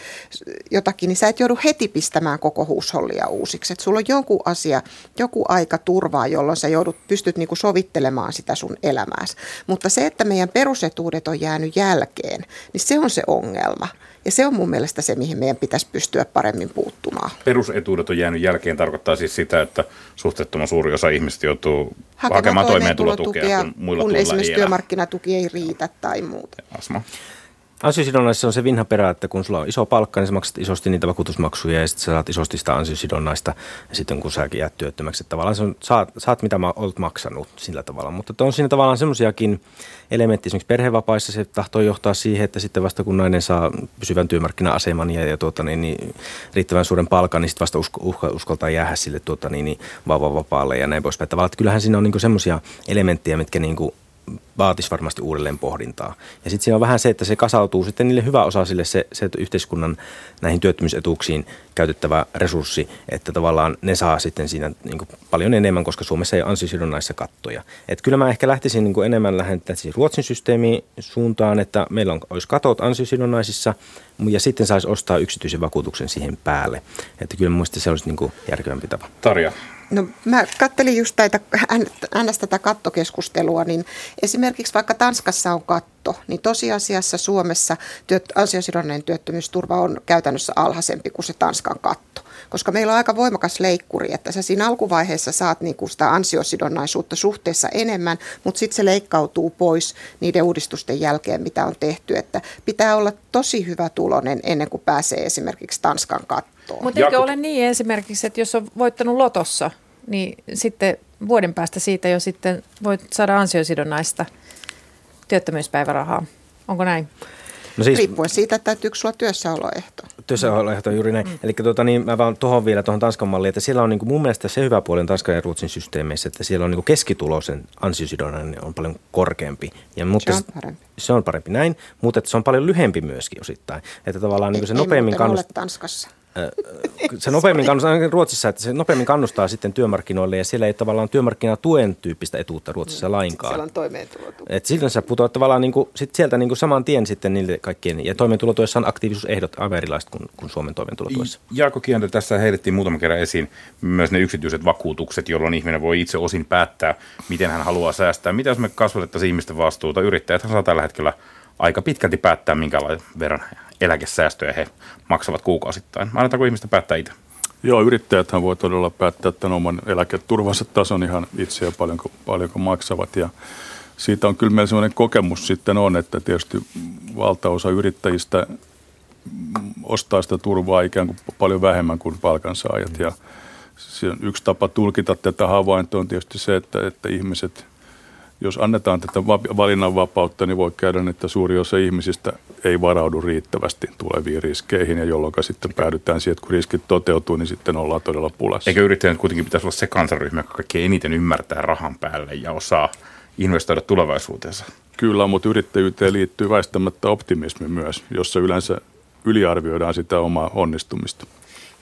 jotakin, niin sä et joudu heti pistämään koko huushollia uusiksi. Että sulla on jonkun asia, joku aika turvaa, jolloin sä joudut, pystyt niin kuin sovittelemaan sitä sun elämääsi. Mutta se, että meidän perusetuudet on jäänyt jälkeen, niin se on se ongelma. Ja se on mun mielestä se, mihin meidän pitäisi pystyä paremmin puuttumaan. Perusetuudet on jäänyt jälkeen tarkoittaa siis sitä, että suhteettoman suuri osa ihmistä joutuu Hakemaan hakemaan toimeentulotukea, kun muilla kun esimerkiksi työmarkkinatuki ei riitä tai muuta. Asma. Ansiosidonnaisessa on se vinha perä, että kun sulla on iso palkka, niin sä maksat isosti niitä vakuutusmaksuja ja sitten sä saat isosti sitä ansiosidonnaista ja sitten kun säkin jäät työttömäksi. Että tavallaan on, saat, saat mitä mä olet maksanut sillä tavalla. Mutta on siinä tavallaan semmoisiakin elementtejä, esimerkiksi perhevapaissa se tahtoo johtaa siihen, että sitten vasta kun nainen saa pysyvän työmarkkina-aseman ja, ja tuota, niin, niin, riittävän suuren palkan, niin sitten vasta usko, usko, uskaltaa jäädä sille tuota, niin, niin, vapaalle ja näin poispäin. Tavallaan, että kyllähän siinä on niin semmoisia elementtejä, mitkä niin kuin, vaatisi varmasti uudelleen pohdintaa. Ja sitten siinä on vähän se, että se kasautuu sitten niille hyväosaisille se, se yhteiskunnan näihin työttömyysetuuksiin käytettävä resurssi, että tavallaan ne saa sitten siinä niin kuin paljon enemmän, koska Suomessa ei ole ansiosidonnaissa kattoja. Et kyllä mä ehkä lähtisin niin kuin enemmän lähentää siis Ruotsin systeemiin suuntaan, että meillä on, olisi katot ansiosidonnaisissa ja sitten saisi ostaa yksityisen vakuutuksen siihen päälle. Että kyllä mun se olisi niin kuin järkevämpi tapa. Tarja, No mä kattelin just näitä, ns. tätä kattokeskustelua, niin esimerkiksi vaikka Tanskassa on katto, niin tosiasiassa Suomessa työt, ansiosidonnainen työttömyysturva on käytännössä alhaisempi kuin se Tanskan katto. Koska meillä on aika voimakas leikkuri, että sä siinä alkuvaiheessa saat niinku sitä ansiosidonnaisuutta suhteessa enemmän, mutta sitten se leikkautuu pois niiden uudistusten jälkeen, mitä on tehty. Että pitää olla tosi hyvä tulonen ennen kuin pääsee esimerkiksi Tanskan kattoon. Mutta eikö ole niin esimerkiksi, että jos on voittanut lotossa, niin sitten vuoden päästä siitä jo sitten voit saada ansiosidonnaista työttömyyspäivärahaa. Onko näin? No siis, Riippuen siitä, että täytyykö sulla työssäoloehto. Työssäoloehto on juuri näin. Mm. Eli tuota, niin, mä vaan tuohon vielä tuohon Tanskan malliin, että siellä on niin kuin mun mielestä se hyvä puoli Tanskan ja Ruotsin systeemeissä, että siellä on niin kuin keskituloisen ansiosidonnainen on paljon korkeampi. Ja, mutta se on parempi. Se on parempi näin, mutta se on paljon lyhempi myöskin osittain. Että tavallaan niin kuin se ei, nopeammin kannustaa. Tanskassa se nopeammin kannustaa, Ruotsissa, että se nopeammin kannustaa sitten työmarkkinoille ja siellä ei tavallaan työmarkkinatuen tyyppistä etuutta Ruotsissa mm, lainkaan. Siellä on toimeentulotuki. Et silloin sä putoat tavallaan niin kuin, sit sieltä niin kuin saman tien sitten niille kaikkien, ja toimeentulotuessa on aktiivisuusehdot aivan erilaiset kuin, kuin Suomen toimeentulotuessa. Jaakko Kianto, tässä heitettiin muutaman kerran esiin myös ne yksityiset vakuutukset, jolloin ihminen voi itse osin päättää, miten hän haluaa säästää. Mitä jos me kasvatettaisiin ihmisten vastuuta? Yrittäjät saa tällä hetkellä aika pitkälti päättää, minkälaisen verran eläkesäästöjä he maksavat kuukausittain. Annetaanko ihmistä päättää itse? Joo, yrittäjäthän voi todella päättää tämän oman eläketurvansa tason ihan itse ja paljonko, paljonko maksavat. Ja siitä on kyllä meillä sellainen kokemus sitten on, että tietysti valtaosa yrittäjistä ostaa sitä turvaa ikään kuin paljon vähemmän kuin palkansaajat. Ja yksi tapa tulkita tätä havaintoa on tietysti se, että, että ihmiset – jos annetaan tätä valinnanvapautta, niin voi käydä, että suuri osa ihmisistä ei varaudu riittävästi tuleviin riskeihin, ja jolloin sitten päädytään siihen, että kun riskit toteutuu, niin sitten ollaan todella pulassa. Eikö yrittäjän kuitenkin pitäisi olla se kansanryhmä, joka kaikkein eniten ymmärtää rahan päälle ja osaa investoida tulevaisuuteensa? Kyllä, mutta yrittäjyyteen liittyy väistämättä optimismi myös, jossa yleensä yliarvioidaan sitä omaa onnistumista.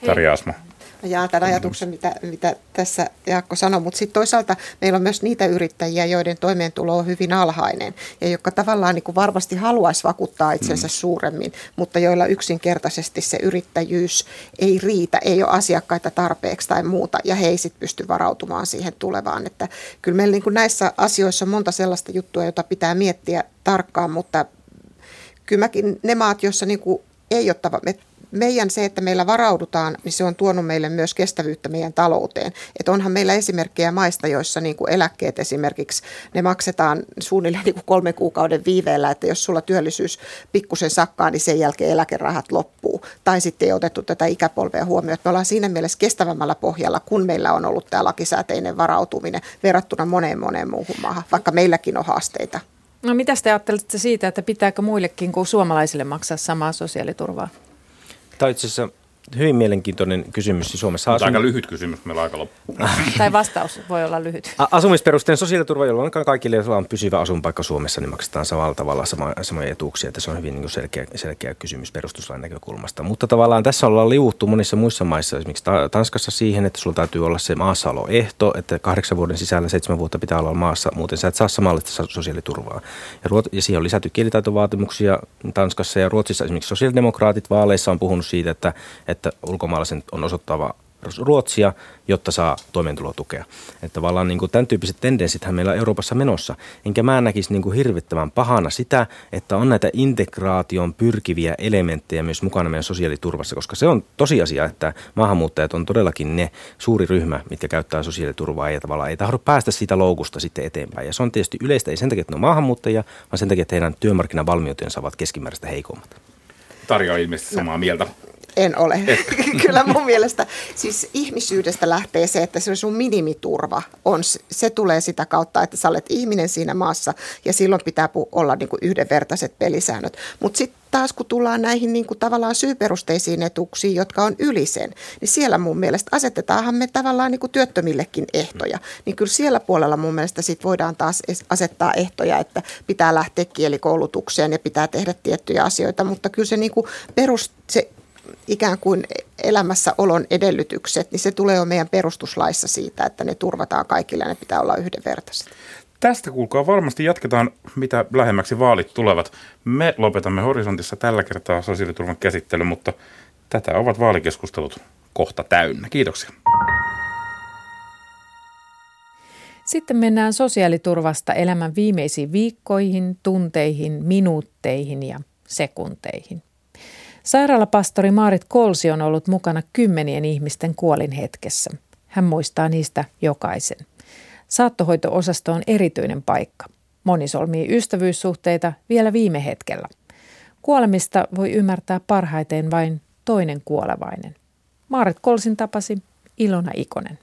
Tarja Asma. Mä jaan tämän ajatuksen, mitä, mitä tässä Jaakko sanoi, mutta sitten toisaalta meillä on myös niitä yrittäjiä, joiden toimeentulo on hyvin alhainen ja jotka tavallaan niin kuin varmasti haluaisi vakuuttaa itsensä mm. suuremmin, mutta joilla yksinkertaisesti se yrittäjyys ei riitä, ei ole asiakkaita tarpeeksi tai muuta ja he ei sitten pysty varautumaan siihen tulevaan. Että kyllä meillä niin kuin näissä asioissa on monta sellaista juttua, jota pitää miettiä tarkkaan, mutta kyllä mäkin ne maat, joissa niin kuin ei ole tava, me meidän se, että meillä varaudutaan, niin se on tuonut meille myös kestävyyttä meidän talouteen. Että onhan meillä esimerkkejä maista, joissa niin kuin eläkkeet esimerkiksi, ne maksetaan suunnilleen niin kuin kolmen kuukauden viiveellä, että jos sulla työllisyys pikkusen sakkaa, niin sen jälkeen eläkerahat loppuu. Tai sitten ei otettu tätä ikäpolvea huomioon. Että me ollaan siinä mielessä kestävämmällä pohjalla, kun meillä on ollut tämä lakisääteinen varautuminen verrattuna moneen moneen muuhun maahan, vaikka meilläkin on haasteita. No mitä te ajattelette siitä, että pitääkö muillekin kuin suomalaisille maksaa samaa sosiaaliturvaa? On itse asiassa hyvin mielenkiintoinen kysymys. Siis Suomessa asun... aika lyhyt kysymys, meillä on aika loppu. tai vastaus voi olla lyhyt. Asumisperusteen sosiaaliturva, jolloin kaikille, joilla on pysyvä asuinpaikka Suomessa, niin maksetaan samalla tavalla sama, samoja etuuksia. Että se on hyvin niin selkeä, selkeä kysymys perustuslain näkökulmasta. Mutta tavallaan tässä ollaan liuuttu monissa muissa maissa, esimerkiksi Tanskassa siihen, että sulla täytyy olla se maassaoloehto, että kahdeksan vuoden sisällä seitsemän vuotta pitää olla maassa, muuten sä et saa samallista sosiaaliturvaa. Ja, Ruot- ja siihen on lisätty kielitaitovaatimuksia Tanskassa ja Ruotsissa esimerkiksi sosiaalidemokraatit vaaleissa on puhunut siitä, että, että ulkomaalaisen on osoittava Ruotsia, jotta saa toimeentulotukea. Että tavallaan niin kuin tämän tyyppiset tendenssithän meillä on Euroopassa menossa. Enkä mä näkisi niin kuin hirvittävän pahana sitä, että on näitä integraation pyrkiviä elementtejä myös mukana meidän sosiaaliturvassa, koska se on tosiasia, että maahanmuuttajat on todellakin ne suuri ryhmä, mitkä käyttää sosiaaliturvaa ja tavallaan ei tahdo päästä siitä loukusta sitten eteenpäin. Ja se on tietysti yleistä, ei sen takia, että ne on maahanmuuttajia, vaan sen takia, että heidän työmarkkinavalmiutensa ovat keskimääräistä heikommat. Tarja on ilmeisesti samaa mieltä. En ole. Kyllä mun mielestä siis ihmisyydestä lähtee se, että se sun minimiturva on, se tulee sitä kautta, että sä olet ihminen siinä maassa ja silloin pitää olla niin kuin yhdenvertaiset pelisäännöt. Mutta sitten taas kun tullaan näihin niin kuin tavallaan syyperusteisiin etuuksiin, jotka on yli sen, niin siellä mun mielestä asetetaanhan me tavallaan niin kuin työttömillekin ehtoja. Niin kyllä siellä puolella mun mielestä sit voidaan taas asettaa ehtoja, että pitää lähteä kielikoulutukseen ja pitää tehdä tiettyjä asioita, mutta kyllä se, niin kuin perus, se ikään kuin elämässä olon edellytykset, niin se tulee jo meidän perustuslaissa siitä, että ne turvataan kaikille ja ne pitää olla yhdenvertaiset. Tästä kuulkaa varmasti jatketaan, mitä lähemmäksi vaalit tulevat. Me lopetamme horisontissa tällä kertaa sosiaaliturvan käsittely, mutta tätä ovat vaalikeskustelut kohta täynnä. Kiitoksia. Sitten mennään sosiaaliturvasta elämän viimeisiin viikkoihin, tunteihin, minuutteihin ja sekunteihin. Sairaalapastori Maarit Kolsi on ollut mukana kymmenien ihmisten kuolin hetkessä. Hän muistaa niistä jokaisen. Saattohoito-osasto on erityinen paikka. Moni solmii ystävyyssuhteita vielä viime hetkellä. Kuolemista voi ymmärtää parhaiten vain toinen kuolevainen. Maarit Kolsin tapasi Ilona Ikonen.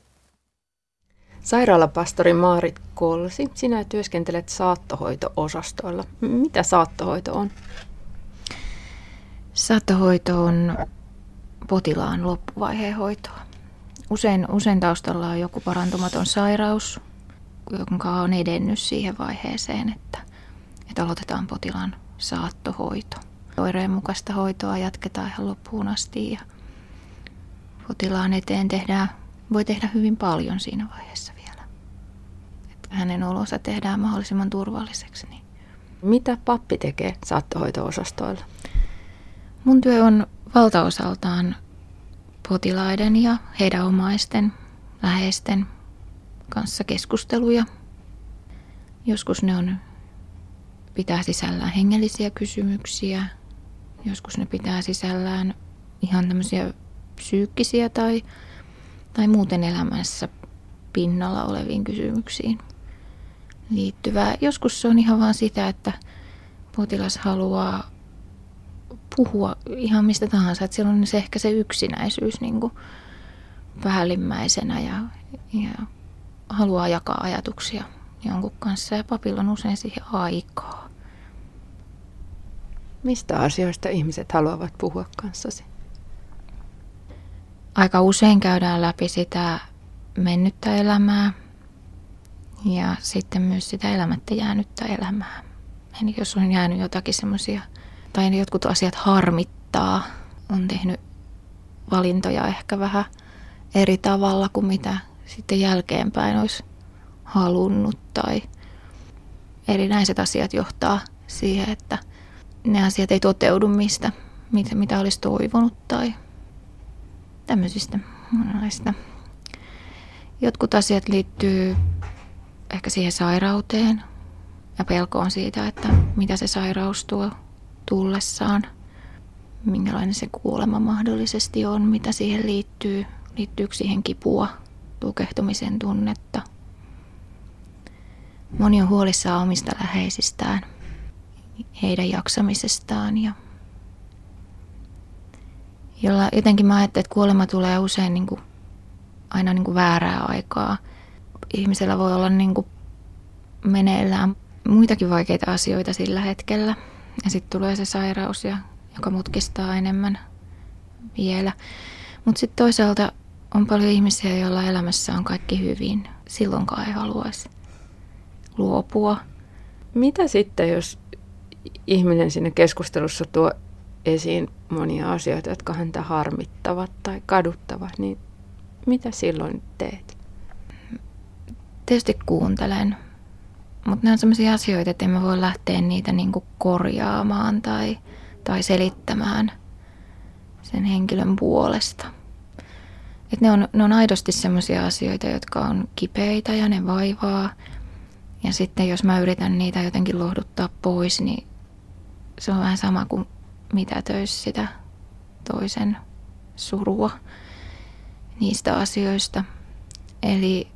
Sairaalapastori Maarit Kolsi, sinä työskentelet saattohoito-osastoilla. Mitä saattohoito on? Saattohoito on potilaan loppuvaiheen hoitoa. Usein, usein taustalla on joku parantumaton sairaus, jonka on edennyt siihen vaiheeseen, että, että aloitetaan potilaan saattohoito. Oireen mukaista hoitoa jatketaan ihan loppuun asti ja potilaan eteen tehdään, voi tehdä hyvin paljon siinä vaiheessa vielä. Että hänen olonsa tehdään mahdollisimman turvalliseksi. Niin. Mitä pappi tekee saattohoito-osastoilla? Mun työ on valtaosaltaan potilaiden ja heidän omaisten, läheisten kanssa keskusteluja. Joskus ne on pitää sisällään hengellisiä kysymyksiä, joskus ne pitää sisällään ihan tämmöisiä psyykkisiä tai, tai muuten elämässä pinnalla oleviin kysymyksiin liittyvää. Joskus se on ihan vaan sitä, että potilas haluaa puhua ihan mistä tahansa. Että siellä on se ehkä se yksinäisyys niin kuin päällimmäisenä ja, ja haluaa jakaa ajatuksia jonkun kanssa. Ja papilla on usein siihen aikaa. Mistä asioista ihmiset haluavat puhua kanssasi? Aika usein käydään läpi sitä mennyttä elämää ja sitten myös sitä elämättä jäänyttä elämää. Eli jos on jäänyt jotakin semmoisia tai jotkut asiat harmittaa. On tehnyt valintoja ehkä vähän eri tavalla kuin mitä sitten jälkeenpäin olisi halunnut tai erinäiset asiat johtaa siihen, että ne asiat ei toteudu mistä, mitä, mitä olisi toivonut tai tämmöisistä monenlaista. Jotkut asiat liittyy ehkä siihen sairauteen ja pelkoon siitä, että mitä se sairaus tuo tullessaan. minkälainen se kuolema mahdollisesti on, mitä siihen liittyy, liittyykö siihen kipua, tukehtumisen tunnetta. Moni on huolissaan omista läheisistään, heidän jaksamisestaan ja jolla jotenkin mä ajattelen, että kuolema tulee usein niin kuin, aina niin kuin väärää aikaa. Ihmisellä voi olla niin kuin meneillään muitakin vaikeita asioita sillä hetkellä. Ja sitten tulee se sairaus, ja, joka mutkistaa enemmän vielä. Mutta sitten toisaalta on paljon ihmisiä, joilla elämässä on kaikki hyvin. Silloinkaan ei haluaisi luopua. Mitä sitten, jos ihminen siinä keskustelussa tuo esiin monia asioita, jotka häntä harmittavat tai kaduttavat, niin mitä silloin teet? Tietysti kuuntelen, mutta ne on sellaisia asioita, että emme voi lähteä niitä niinku korjaamaan tai, tai selittämään sen henkilön puolesta. Et ne, on, ne on aidosti sellaisia asioita, jotka on kipeitä ja ne vaivaa. Ja sitten jos mä yritän niitä jotenkin lohduttaa pois, niin se on vähän sama kuin mitätöisi sitä toisen surua niistä asioista. Eli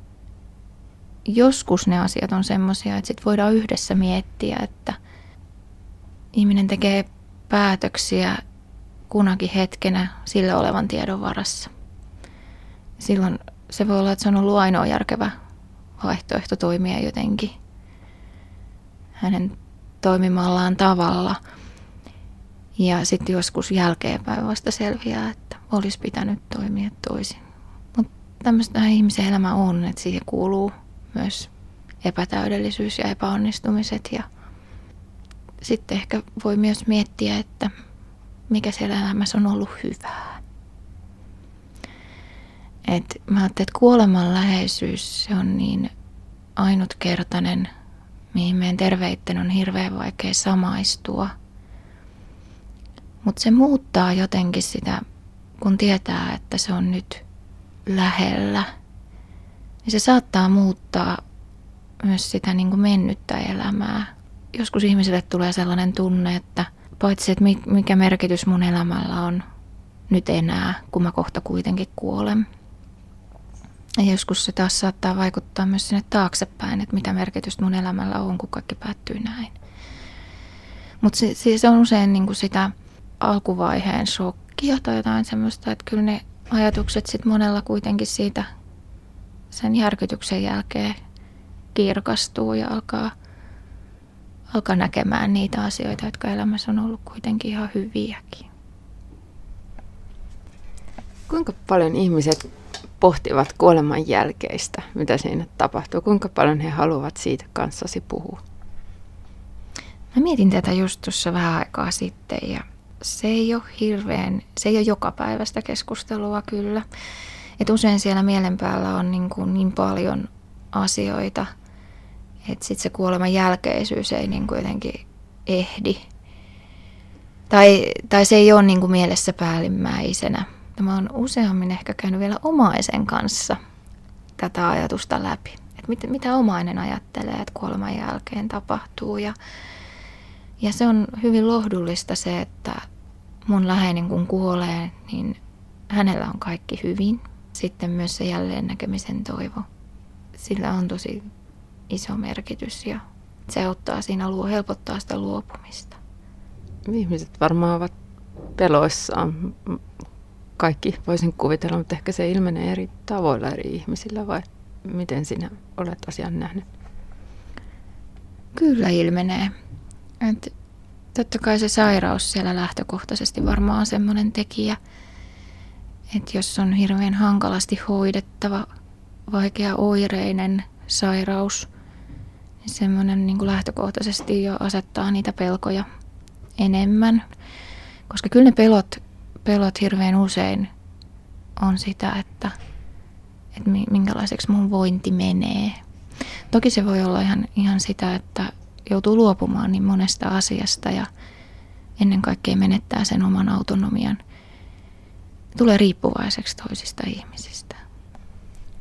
joskus ne asiat on semmoisia, että sit voidaan yhdessä miettiä, että ihminen tekee päätöksiä kunakin hetkenä sillä olevan tiedon varassa. Silloin se voi olla, että se on ollut ainoa järkevä vaihtoehto toimia jotenkin hänen toimimallaan tavalla – ja sitten joskus jälkeenpäin vasta selviää, että olisi pitänyt toimia toisin. Mutta tämmöistä ihmisen elämä on, että siihen kuuluu myös epätäydellisyys ja epäonnistumiset. Ja sitten ehkä voi myös miettiä, että mikä siellä elämässä on ollut hyvää. Et mä ajattelin, että kuoleman läheisyys se on niin ainutkertainen, mihin meidän terveitten on hirveän vaikea samaistua – mutta se muuttaa jotenkin sitä, kun tietää, että se on nyt lähellä. Ja se saattaa muuttaa myös sitä niin kuin mennyttä elämää. Joskus ihmisille tulee sellainen tunne, että paitsi että mikä merkitys mun elämällä on nyt enää, kun mä kohta kuitenkin kuolen. Ja joskus se taas saattaa vaikuttaa myös sinne taaksepäin, että mitä merkitystä mun elämällä on, kun kaikki päättyy näin. Mutta se, se on usein niin kuin sitä alkuvaiheen shokkia tai jotain semmoista, että kyllä ne ajatukset sitten monella kuitenkin siitä sen järkytyksen jälkeen kirkastuu ja alkaa, alkaa näkemään niitä asioita, jotka elämässä on ollut kuitenkin ihan hyviäkin. Kuinka paljon ihmiset pohtivat kuoleman jälkeistä, mitä siinä tapahtuu? Kuinka paljon he haluavat siitä kanssasi puhua? Mä mietin tätä just tuossa vähän aikaa sitten ja se ei ole hirveän, se ei ole joka päivästä keskustelua kyllä. Et usein siellä mielen päällä on niin, kuin niin paljon asioita, että sitten se kuoleman jälkeisyys ei niin kuin jotenkin ehdi. Tai, tai se ei ole niin kuin mielessä päällimmäisenä. Mä oon useammin ehkä käynyt vielä omaisen kanssa tätä ajatusta läpi. Että mit, mitä omainen ajattelee, että kuoleman jälkeen tapahtuu. Ja, ja se on hyvin lohdullista se, että mun läheinen kun kuolee, niin hänellä on kaikki hyvin. Sitten myös se jälleen näkemisen toivo. Sillä on tosi iso merkitys ja se auttaa siinä luo, helpottaa sitä luopumista. Ihmiset varmaan ovat peloissaan. Kaikki voisin kuvitella, mutta ehkä se ilmenee eri tavoilla eri ihmisillä vai miten sinä olet asian nähnyt? Kyllä ilmenee. Et Totta kai se sairaus siellä lähtökohtaisesti varmaan on semmoinen tekijä, että jos on hirveän hankalasti hoidettava, vaikea oireinen sairaus, niin semmoinen niin lähtökohtaisesti jo asettaa niitä pelkoja enemmän. Koska kyllä ne pelot, pelot hirveän usein on sitä, että, että minkälaiseksi mun vointi menee. Toki se voi olla ihan, ihan sitä, että joutuu luopumaan niin monesta asiasta ja ennen kaikkea menettää sen oman autonomian. Tulee riippuvaiseksi toisista ihmisistä.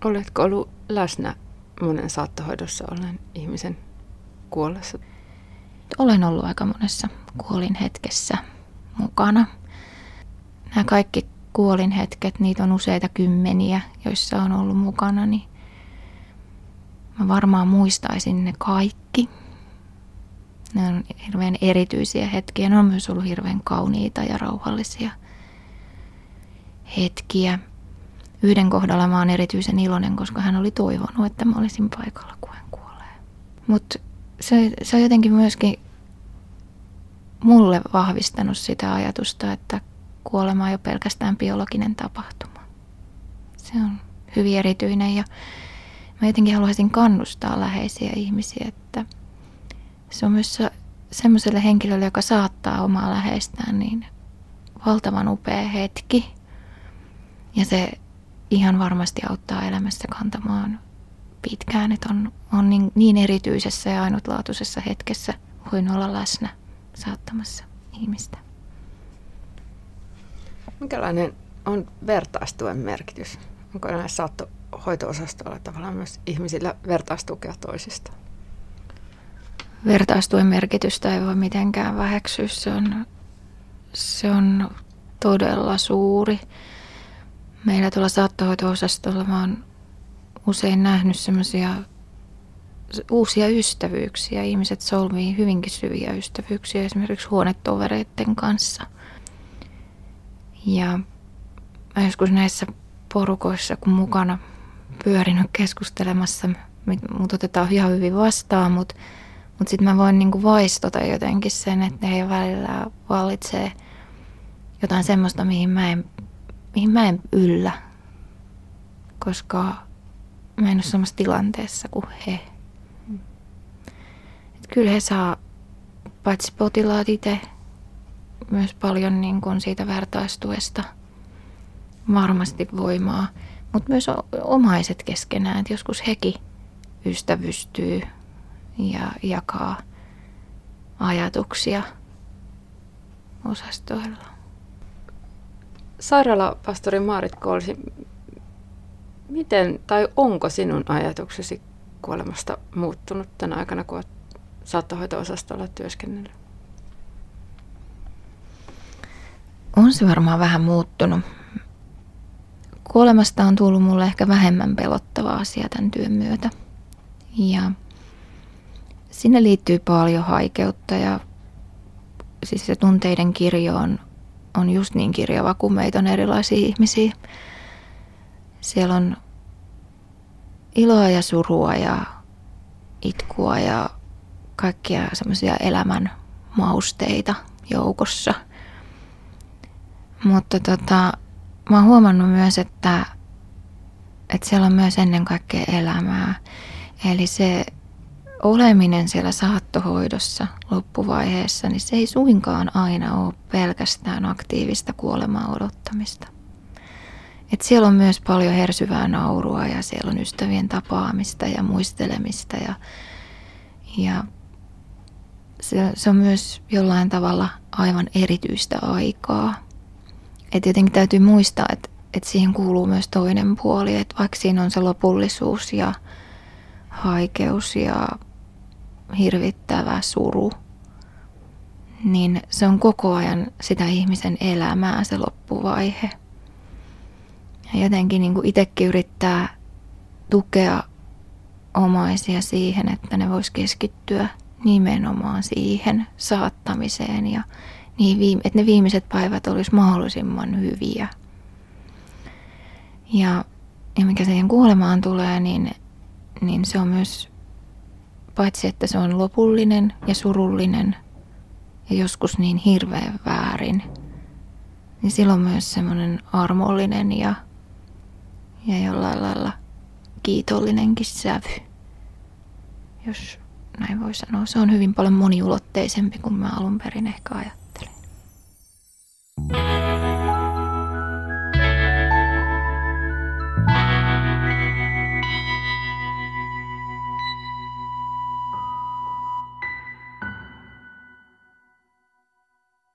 Oletko ollut läsnä monen saattohoidossa olleen ihmisen kuollessa? Olen ollut aika monessa kuolin hetkessä mukana. nämä kaikki kuolinhetket, niitä on useita kymmeniä, joissa on ollut mukana, niin mä varmaan muistaisin ne kaikki. Ne on hirveän erityisiä hetkiä. Ne on myös ollut hirveän kauniita ja rauhallisia hetkiä. Yhden kohdalla mä oon erityisen iloinen, koska hän oli toivonut, että mä olisin paikalla, kun hän kuolee. Mutta se, se on jotenkin myöskin mulle vahvistanut sitä ajatusta, että kuolema ei ole pelkästään biologinen tapahtuma. Se on hyvin erityinen ja mä jotenkin haluaisin kannustaa läheisiä ihmisiä, että se on myös semmoiselle henkilölle, joka saattaa omaa läheistään, niin valtavan upea hetki. Ja se ihan varmasti auttaa elämässä kantamaan pitkään, että on, on niin, niin erityisessä ja ainutlaatuisessa hetkessä voin olla läsnä saattamassa ihmistä. Minkälainen on vertaistuen merkitys? Onko näissä saattohoito-osastoilla tavallaan myös ihmisillä vertaistukea toisista? Vertaistuen merkitystä ei voi mitenkään väheksyä. Se on, se on todella suuri. Meillä tuolla saattohoito-osastolla mä oon usein nähnyt semmoisia uusia ystävyyksiä. Ihmiset solmii hyvinkin syviä ystävyyksiä esimerkiksi huonetovereiden kanssa. Ja mä joskus näissä porukoissa, kun mukana pyörinyt keskustelemassa, mut otetaan ihan hyvin vastaan, mutta mut sitten mä voin niinku vaistota jotenkin sen, että heidän välillä vallitsee jotain semmoista, mihin mä en, mihin mä en yllä, koska mä en ole samassa tilanteessa kuin he. Et kyllä he saa paitsi potilaat itse myös paljon niin kuin siitä vertaistuesta varmasti voimaa, mutta myös omaiset keskenään, että joskus hekin ystävystyy ja jakaa ajatuksia osastoilla. Sairaalapastori Maarit Koolsi, miten tai onko sinun ajatuksesi kuolemasta muuttunut tänä aikana, kun olet saattohoito-osastolla työskennellyt? On se varmaan vähän muuttunut. Kuolemasta on tullut mulle ehkä vähemmän pelottava asia tämän työn myötä. Ja sinne liittyy paljon haikeutta ja siis se tunteiden kirjo on, on just niin kirjava kuin meitä on erilaisia ihmisiä. Siellä on iloa ja surua ja itkua ja kaikkia semmoisia elämän mausteita joukossa. Mutta tota, mä oon huomannut myös, että, että siellä on myös ennen kaikkea elämää. Eli se oleminen siellä saattohoidossa loppuvaiheessa, niin se ei suinkaan aina ole pelkästään aktiivista kuolemaa odottamista. Et siellä on myös paljon hersyvää naurua ja siellä on ystävien tapaamista ja muistelemista ja, ja se, se on myös jollain tavalla aivan erityistä aikaa. Et jotenkin täytyy muistaa, että, että siihen kuuluu myös toinen puoli, että vaikka siinä on se lopullisuus ja haikeus ja hirvittävä suru, niin se on koko ajan sitä ihmisen elämää se loppuvaihe. Ja jotenkin niin kuin itsekin yrittää tukea omaisia siihen, että ne vois keskittyä nimenomaan siihen saattamiseen ja niin viime, että ne viimeiset päivät olisi mahdollisimman hyviä. Ja, ja mikä siihen kuolemaan tulee, niin, niin se on myös, paitsi että se on lopullinen ja surullinen ja joskus niin hirveän väärin, niin silloin myös semmoinen armollinen ja, ja jollain lailla kiitollinenkin sävy, jos näin voi sanoa. Se on hyvin paljon moniulotteisempi kuin mä alun perin ehkä ajattelin. Mm.